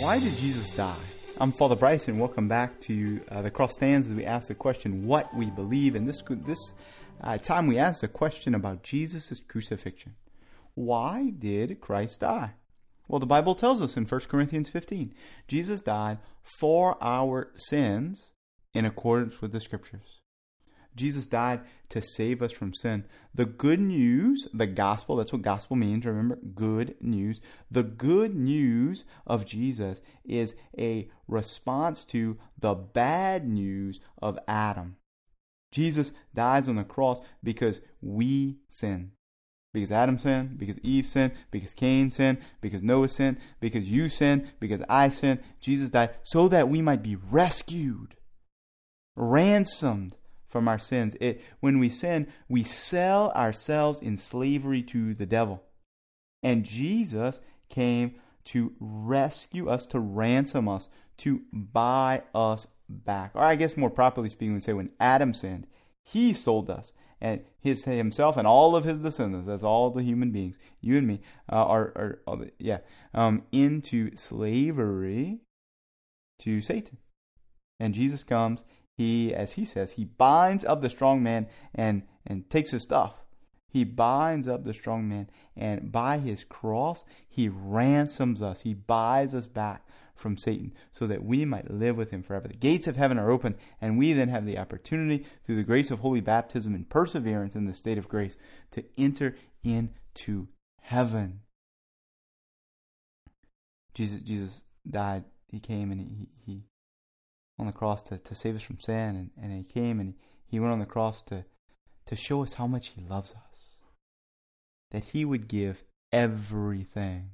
Why did Jesus die? I'm Father Bryson. Welcome back to uh, the Cross Stands as we ask the question, what we believe. And this this uh, time we ask the question about Jesus' crucifixion. Why did Christ die? Well, the Bible tells us in 1 Corinthians 15 Jesus died for our sins in accordance with the Scriptures. Jesus died to save us from sin. The good news, the gospel, that's what gospel means. Remember, good news. The good news of Jesus is a response to the bad news of Adam. Jesus dies on the cross because we sin. Because Adam sinned, because Eve sinned, because Cain sinned, because Noah sinned, because you sinned, because I sinned. Jesus died so that we might be rescued, ransomed from our sins. It, when we sin, we sell ourselves in slavery to the devil. And Jesus came to rescue us, to ransom us, to buy us back. Or I guess more properly speaking, we say when Adam sinned, he sold us and his himself and all of his descendants, as all the human beings, you and me, uh, are, are, yeah, um, into slavery to Satan. And Jesus comes, he, as he says, he binds up the strong man and, and takes his stuff. He binds up the strong man, and by his cross, he ransoms us. He buys us back from Satan so that we might live with him forever. The gates of heaven are open, and we then have the opportunity, through the grace of holy baptism and perseverance in the state of grace, to enter into heaven. Jesus, Jesus died. He came and he, he on the cross to, to save us from sin, and, and He came and he, went on the cross to, to show us how much He loves us. That He would give everything.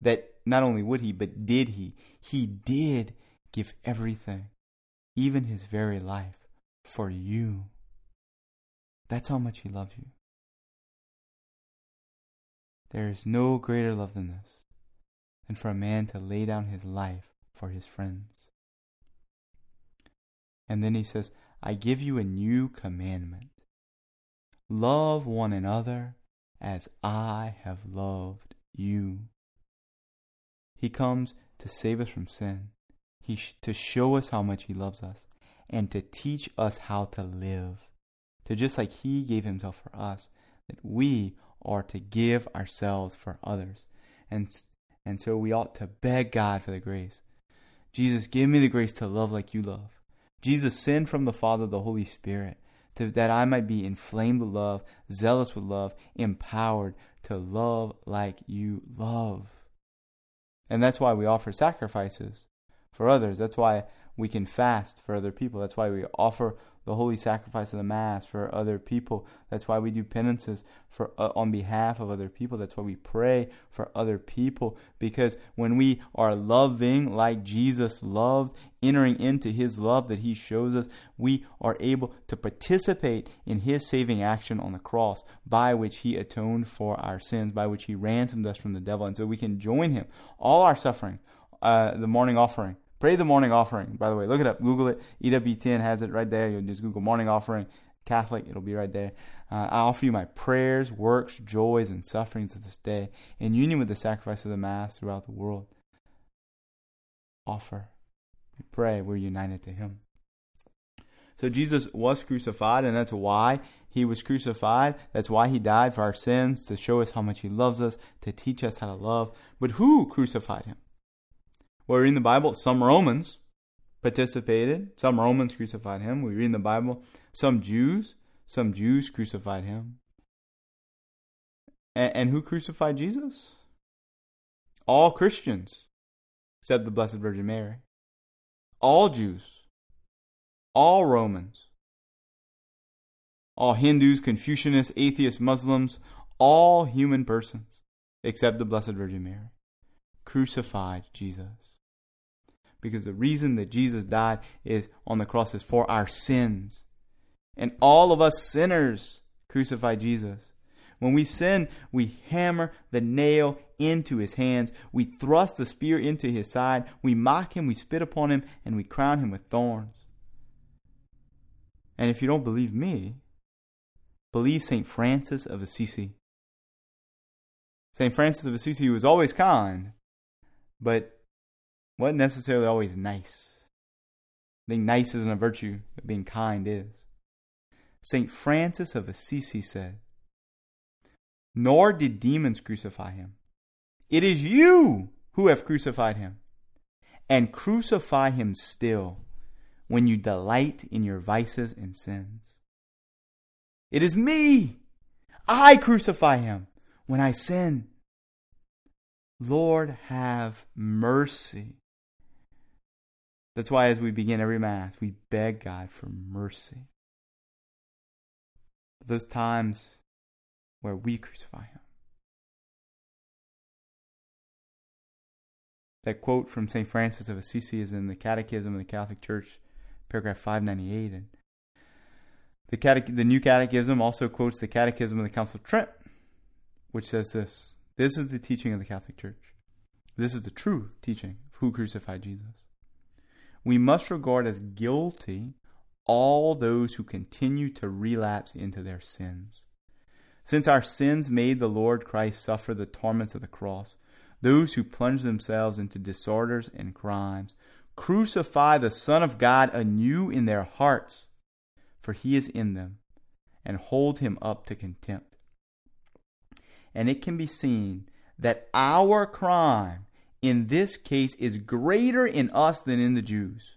That not only would He, but did He. He did give everything, even His very life, for you. That's how much He loves you. There is no greater love than this, than for a man to lay down his life for his friends. And then he says, I give you a new commandment love one another as I have loved you. He comes to save us from sin, he sh- to show us how much He loves us, and to teach us how to live. To just like He gave Himself for us, that we are to give ourselves for others. And, and so we ought to beg God for the grace. Jesus, give me the grace to love like you love. Jesus sent from the Father the Holy Spirit to, that I might be inflamed with love, zealous with love, empowered to love like you love. And that's why we offer sacrifices for others. That's why we can fast for other people. That's why we offer the holy sacrifice of the mass for other people. That's why we do penances for uh, on behalf of other people. That's why we pray for other people because when we are loving like Jesus loved, entering into his love that he shows us, we are able to participate in his saving action on the cross by which he atoned for our sins, by which he ransomed us from the devil. And so we can join him all our suffering, uh, the morning offering Pray the morning offering. By the way, look it up. Google it. EWTN has it right there. You just Google morning offering Catholic. It'll be right there. Uh, I offer you my prayers, works, joys, and sufferings of this day in union with the sacrifice of the Mass throughout the world. Offer. We pray. We're united to Him. So Jesus was crucified, and that's why he was crucified. That's why he died for our sins, to show us how much he loves us, to teach us how to love. But who crucified him? We read in the Bible, some Romans participated. Some Romans crucified him. We read in the Bible, some Jews, some Jews crucified him. And, and who crucified Jesus? All Christians, except the Blessed Virgin Mary. All Jews. All Romans. All Hindus, Confucianists, atheists, Muslims, all human persons, except the Blessed Virgin Mary, crucified Jesus because the reason that Jesus died is on the cross is for our sins. And all of us sinners crucify Jesus. When we sin, we hammer the nail into his hands. We thrust the spear into his side. We mock him, we spit upon him, and we crown him with thorns. And if you don't believe me, believe St. Francis of Assisi. St. Francis of Assisi was always kind, but wasn't necessarily always nice. Being nice isn't a virtue, but being kind is. St. Francis of Assisi said, Nor did demons crucify him. It is you who have crucified him, and crucify him still when you delight in your vices and sins. It is me. I crucify him when I sin. Lord, have mercy. That's why, as we begin every Mass, we beg God for mercy. Those times where we crucify Him. That quote from St. Francis of Assisi is in the Catechism of the Catholic Church, paragraph 598. And the, catech- the New Catechism also quotes the Catechism of the Council of Trent, which says this This is the teaching of the Catholic Church. This is the true teaching of who crucified Jesus. We must regard as guilty all those who continue to relapse into their sins. Since our sins made the Lord Christ suffer the torments of the cross, those who plunge themselves into disorders and crimes crucify the Son of God anew in their hearts, for he is in them, and hold him up to contempt. And it can be seen that our crime in this case is greater in us than in the Jews.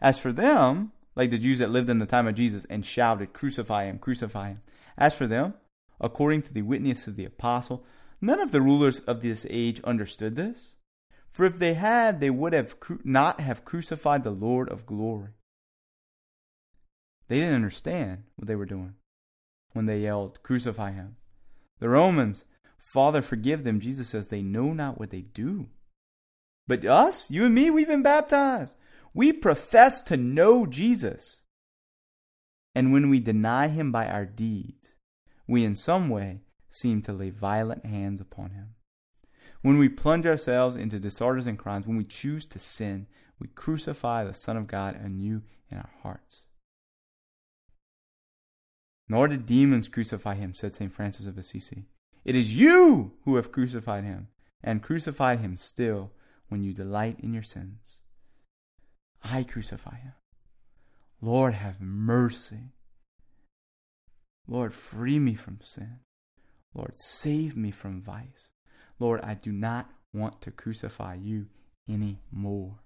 As for them, like the Jews that lived in the time of Jesus and shouted, Crucify him, crucify him. As for them, according to the witness of the apostle, none of the rulers of this age understood this. For if they had, they would have cru- not have crucified the Lord of glory. They didn't understand what they were doing when they yelled, Crucify him. The Romans, Father, forgive them. Jesus says, They know not what they do. But us, you and me, we've been baptized. We profess to know Jesus. And when we deny him by our deeds, we in some way seem to lay violent hands upon him. When we plunge ourselves into disorders and crimes, when we choose to sin, we crucify the Son of God anew in our hearts. Nor did demons crucify him, said St. Francis of Assisi. It is you who have crucified him, and crucified him still when you delight in your sins. I crucify him. Lord, have mercy. Lord, free me from sin. Lord, save me from vice. Lord, I do not want to crucify you anymore.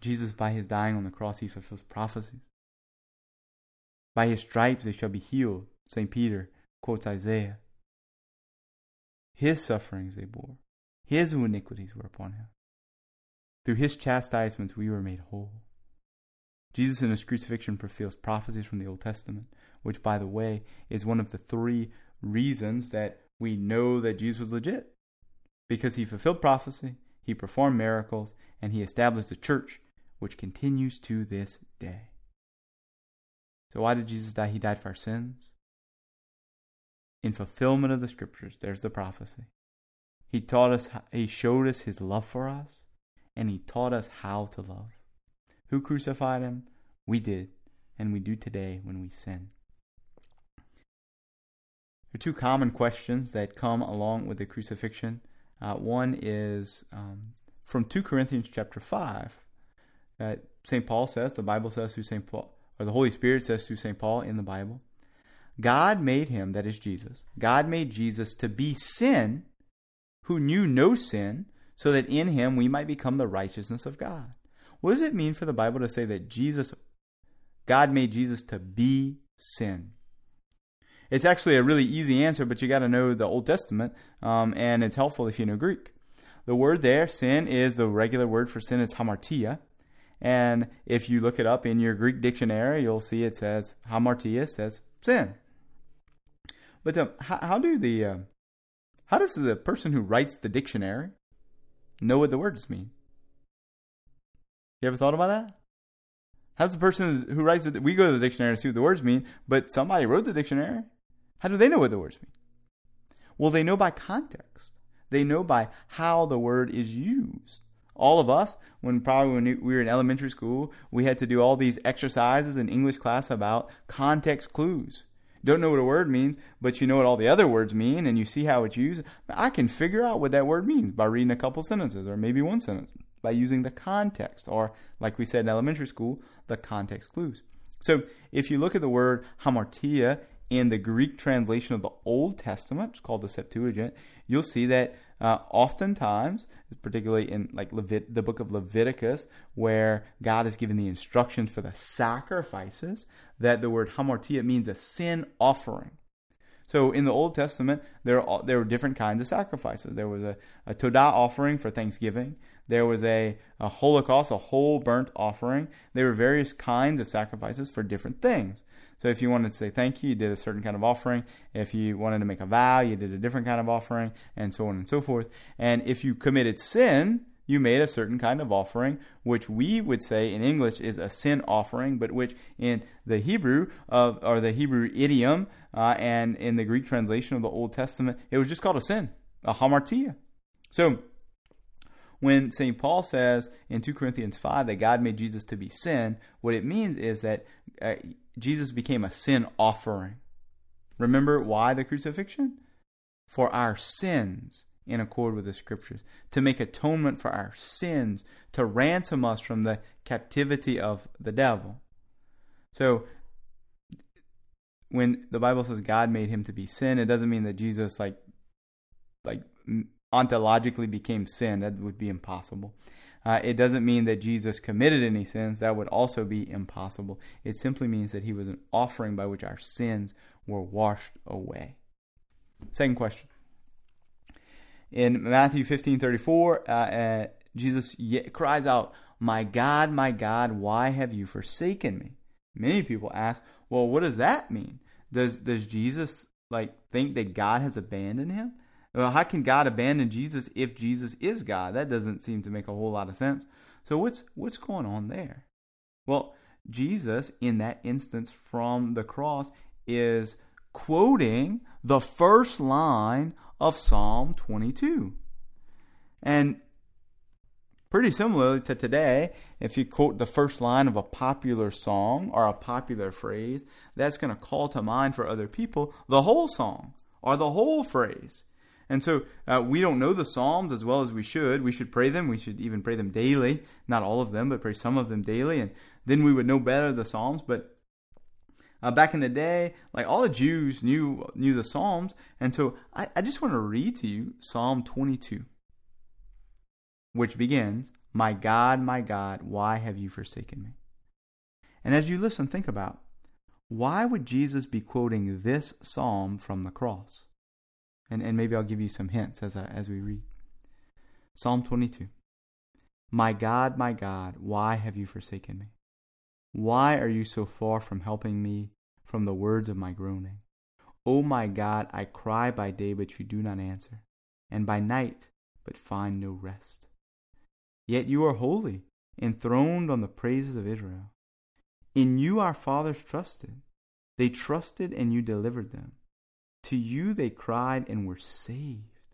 Jesus, by his dying on the cross, he fulfills prophecies. By his stripes they shall be healed. St. Peter quotes Isaiah. His sufferings they bore. His iniquities were upon him. Through his chastisements we were made whole. Jesus in his crucifixion fulfills prophecies from the Old Testament, which, by the way, is one of the three reasons that we know that Jesus was legit. Because he fulfilled prophecy, he performed miracles, and he established a church which continues to this day. So, why did Jesus die? He died for our sins in fulfillment of the scriptures. There's the prophecy. He taught us, he showed us his love for us, and he taught us how to love. Who crucified him? We did, and we do today when we sin. There are two common questions that come along with the crucifixion. Uh, one is um, from 2 Corinthians chapter 5. That St. Paul says, the Bible says through St. Paul, or the Holy Spirit says through St. Paul in the Bible, God made him, that is Jesus, God made Jesus to be sin who knew no sin, so that in him we might become the righteousness of God. What does it mean for the Bible to say that Jesus, God made Jesus to be sin? It's actually a really easy answer, but you got to know the Old Testament, um, and it's helpful if you know Greek. The word there, sin, is the regular word for sin. It's hamartia. And if you look it up in your Greek dictionary, you'll see it says hamartia says sin. But um, how, how, do the uh, how does the person who writes the dictionary know what the words mean? You ever thought about that? How's the person who writes it? We go to the dictionary to see what the words mean, but somebody wrote the dictionary. How do they know what the words mean? Well, they know by context. They know by how the word is used. All of us, when probably when we were in elementary school, we had to do all these exercises in English class about context clues. Don't know what a word means, but you know what all the other words mean and you see how it's used, I can figure out what that word means by reading a couple sentences or maybe one sentence by using the context or, like we said in elementary school, the context clues. So if you look at the word hamartia in the Greek translation of the Old Testament, it's called the Septuagint, you'll see that uh, oftentimes, particularly in like Levit- the book of Leviticus, where God is giving the instructions for the sacrifices, that the word hamartia means a sin offering. So in the Old Testament, there are, there were different kinds of sacrifices. There was a, a Todah offering for Thanksgiving. There was a, a Holocaust, a whole burnt offering. There were various kinds of sacrifices for different things. So if you wanted to say thank you, you did a certain kind of offering. If you wanted to make a vow, you did a different kind of offering, and so on and so forth. And if you committed sin, you made a certain kind of offering, which we would say in English is a sin offering, but which in the Hebrew of or the Hebrew idiom uh, and in the Greek translation of the Old Testament, it was just called a sin, a hamartia. So when St. Paul says in 2 Corinthians 5 that God made Jesus to be sin, what it means is that uh, Jesus became a sin offering. Remember why the crucifixion? For our sins, in accord with the scriptures, to make atonement for our sins, to ransom us from the captivity of the devil. So, when the Bible says God made him to be sin, it doesn't mean that Jesus like like ontologically became sin. That would be impossible. Uh, it doesn't mean that Jesus committed any sins. That would also be impossible. It simply means that he was an offering by which our sins were washed away. Second question. In Matthew 15 34, uh, uh, Jesus cries out, My God, my God, why have you forsaken me? Many people ask, Well, what does that mean? Does, does Jesus like think that God has abandoned him? Well, how can God abandon Jesus if Jesus is God? That doesn't seem to make a whole lot of sense. So what's what's going on there? Well, Jesus in that instance from the cross is quoting the first line of Psalm 22. And pretty similar to today, if you quote the first line of a popular song or a popular phrase, that's going to call to mind for other people the whole song or the whole phrase. And so uh, we don't know the Psalms as well as we should. We should pray them. We should even pray them daily. Not all of them, but pray some of them daily. And then we would know better the Psalms. But uh, back in the day, like all the Jews knew knew the Psalms. And so I, I just want to read to you Psalm 22, which begins, My God, my God, why have you forsaken me? And as you listen, think about why would Jesus be quoting this psalm from the cross? And, and maybe I'll give you some hints as, I, as we read. Psalm 22 My God, my God, why have you forsaken me? Why are you so far from helping me from the words of my groaning? O oh my God, I cry by day, but you do not answer, and by night, but find no rest. Yet you are holy, enthroned on the praises of Israel. In you our fathers trusted. They trusted, and you delivered them. To you they cried and were saved.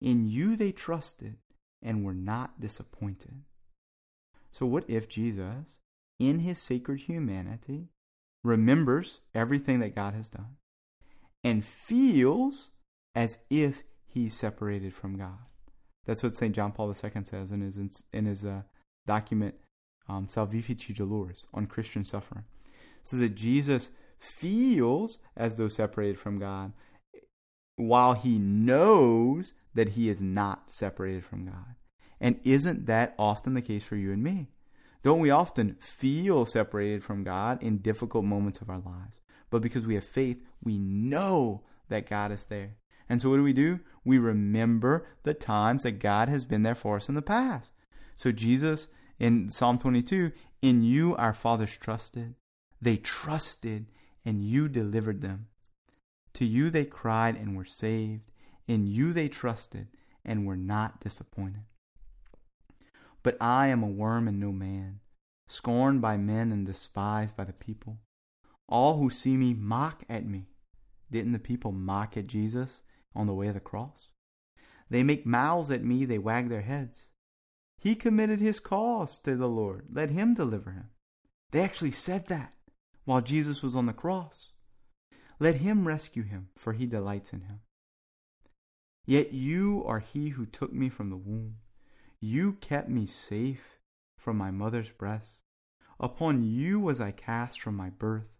In you they trusted and were not disappointed. So, what if Jesus, in his sacred humanity, remembers everything that God has done and feels as if he's separated from God? That's what St. John Paul II says in his, in his uh, document, um, Salvifici Doloris, on Christian suffering. So that Jesus feels as though separated from God while he knows that he is not separated from God. And isn't that often the case for you and me? Don't we often feel separated from God in difficult moments of our lives? But because we have faith, we know that God is there. And so what do we do? We remember the times that God has been there for us in the past. So Jesus in Psalm 22, in you our fathers trusted. They trusted and you delivered them. To you they cried and were saved. In you they trusted and were not disappointed. But I am a worm and no man, scorned by men and despised by the people. All who see me mock at me. Didn't the people mock at Jesus on the way of the cross? They make mouths at me, they wag their heads. He committed his cause to the Lord. Let him deliver him. They actually said that while Jesus was on the cross. Let him rescue him, for he delights in him. Yet you are he who took me from the womb. You kept me safe from my mother's breast. Upon you was I cast from my birth,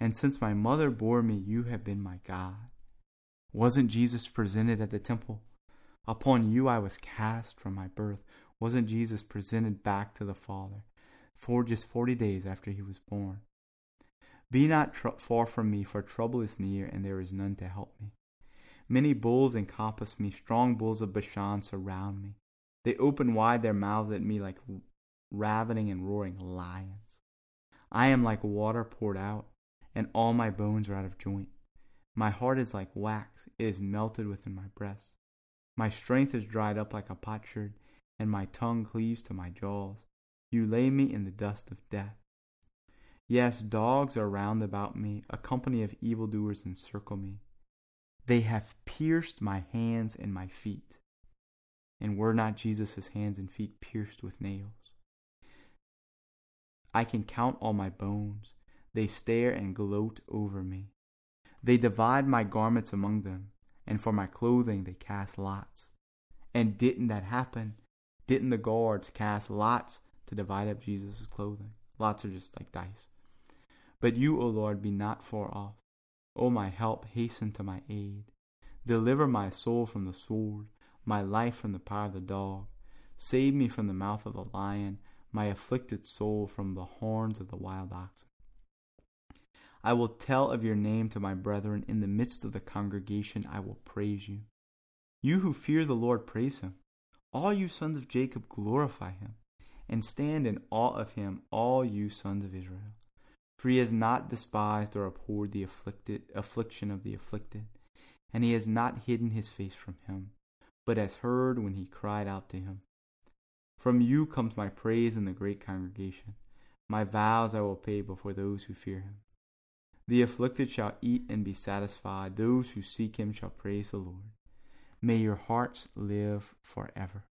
and since my mother bore me, you have been my God. Wasn't Jesus presented at the temple? Upon you I was cast from my birth. Wasn't Jesus presented back to the Father for just forty days after he was born? Be not tr- far from me, for trouble is near, and there is none to help me. Many bulls encompass me, strong bulls of Bashan surround me. They open wide their mouths at me like ravening and roaring lions. I am like water poured out, and all my bones are out of joint. My heart is like wax, it is melted within my breast. My strength is dried up like a potsherd, and my tongue cleaves to my jaws. You lay me in the dust of death. Yes, dogs are round about me, a company of evildoers encircle me. They have pierced my hands and my feet. And were not Jesus' hands and feet pierced with nails? I can count all my bones. They stare and gloat over me. They divide my garments among them, and for my clothing they cast lots. And didn't that happen? Didn't the guards cast lots to divide up Jesus' clothing? Lots are just like dice. But you, O Lord, be not far off. O my help, hasten to my aid. Deliver my soul from the sword, my life from the power of the dog. Save me from the mouth of the lion, my afflicted soul from the horns of the wild oxen. I will tell of your name to my brethren. In the midst of the congregation, I will praise you. You who fear the Lord, praise him. All you sons of Jacob, glorify him. And stand in awe of him, all you sons of Israel. For he has not despised or abhorred the afflicted affliction of the afflicted, and he has not hidden his face from him, but has heard when he cried out to him. From you comes my praise in the great congregation. My vows I will pay before those who fear him. The afflicted shall eat and be satisfied. Those who seek him shall praise the Lord. May your hearts live forever.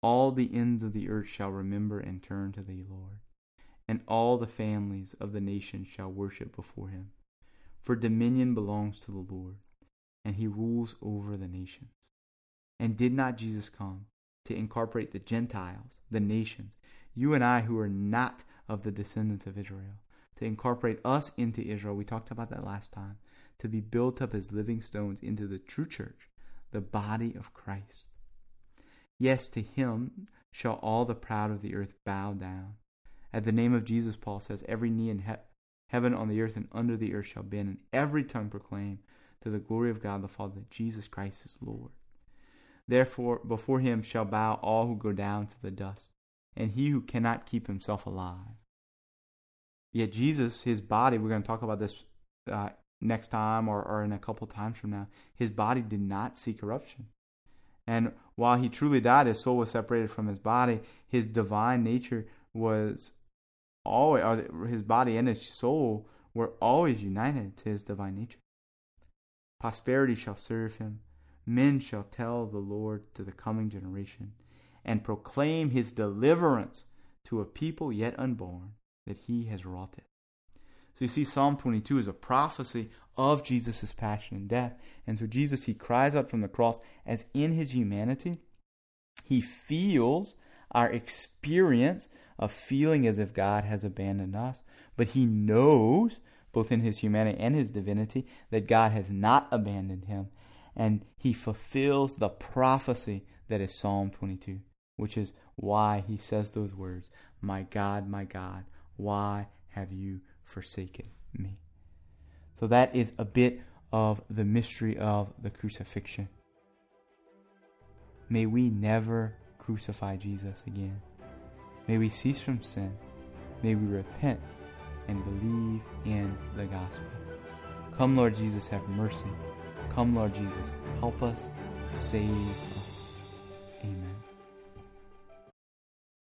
All the ends of the earth shall remember and turn to thee, Lord and all the families of the nations shall worship before him. For dominion belongs to the Lord, and he rules over the nations. And did not Jesus come to incorporate the Gentiles, the nations, you and I who are not of the descendants of Israel, to incorporate us into Israel? We talked about that last time. To be built up as living stones into the true church, the body of Christ. Yes, to him shall all the proud of the earth bow down at the name of Jesus, Paul says, every knee in he- heaven, on the earth, and under the earth shall bend, and every tongue proclaim to the glory of God the Father that Jesus Christ is Lord. Therefore, before him shall bow all who go down to the dust, and he who cannot keep himself alive. Yet Jesus, his body, we're going to talk about this uh, next time or, or in a couple times from now, his body did not see corruption. And while he truly died, his soul was separated from his body. His divine nature was always, or his body and his soul were always united to his divine nature. Prosperity shall serve him. Men shall tell the Lord to the coming generation and proclaim his deliverance to a people yet unborn that he has wrought it. So you see, Psalm 22 is a prophecy of Jesus' passion and death. And so Jesus, he cries out from the cross as in his humanity, he feels our experience of feeling as if God has abandoned us, but he knows, both in his humanity and his divinity, that God has not abandoned him. And he fulfills the prophecy that is Psalm 22, which is why he says those words My God, my God, why have you forsaken me? So that is a bit of the mystery of the crucifixion. May we never crucify Jesus again. May we cease from sin. May we repent and believe in the gospel. Come, Lord Jesus, have mercy. Come, Lord Jesus, help us, save us.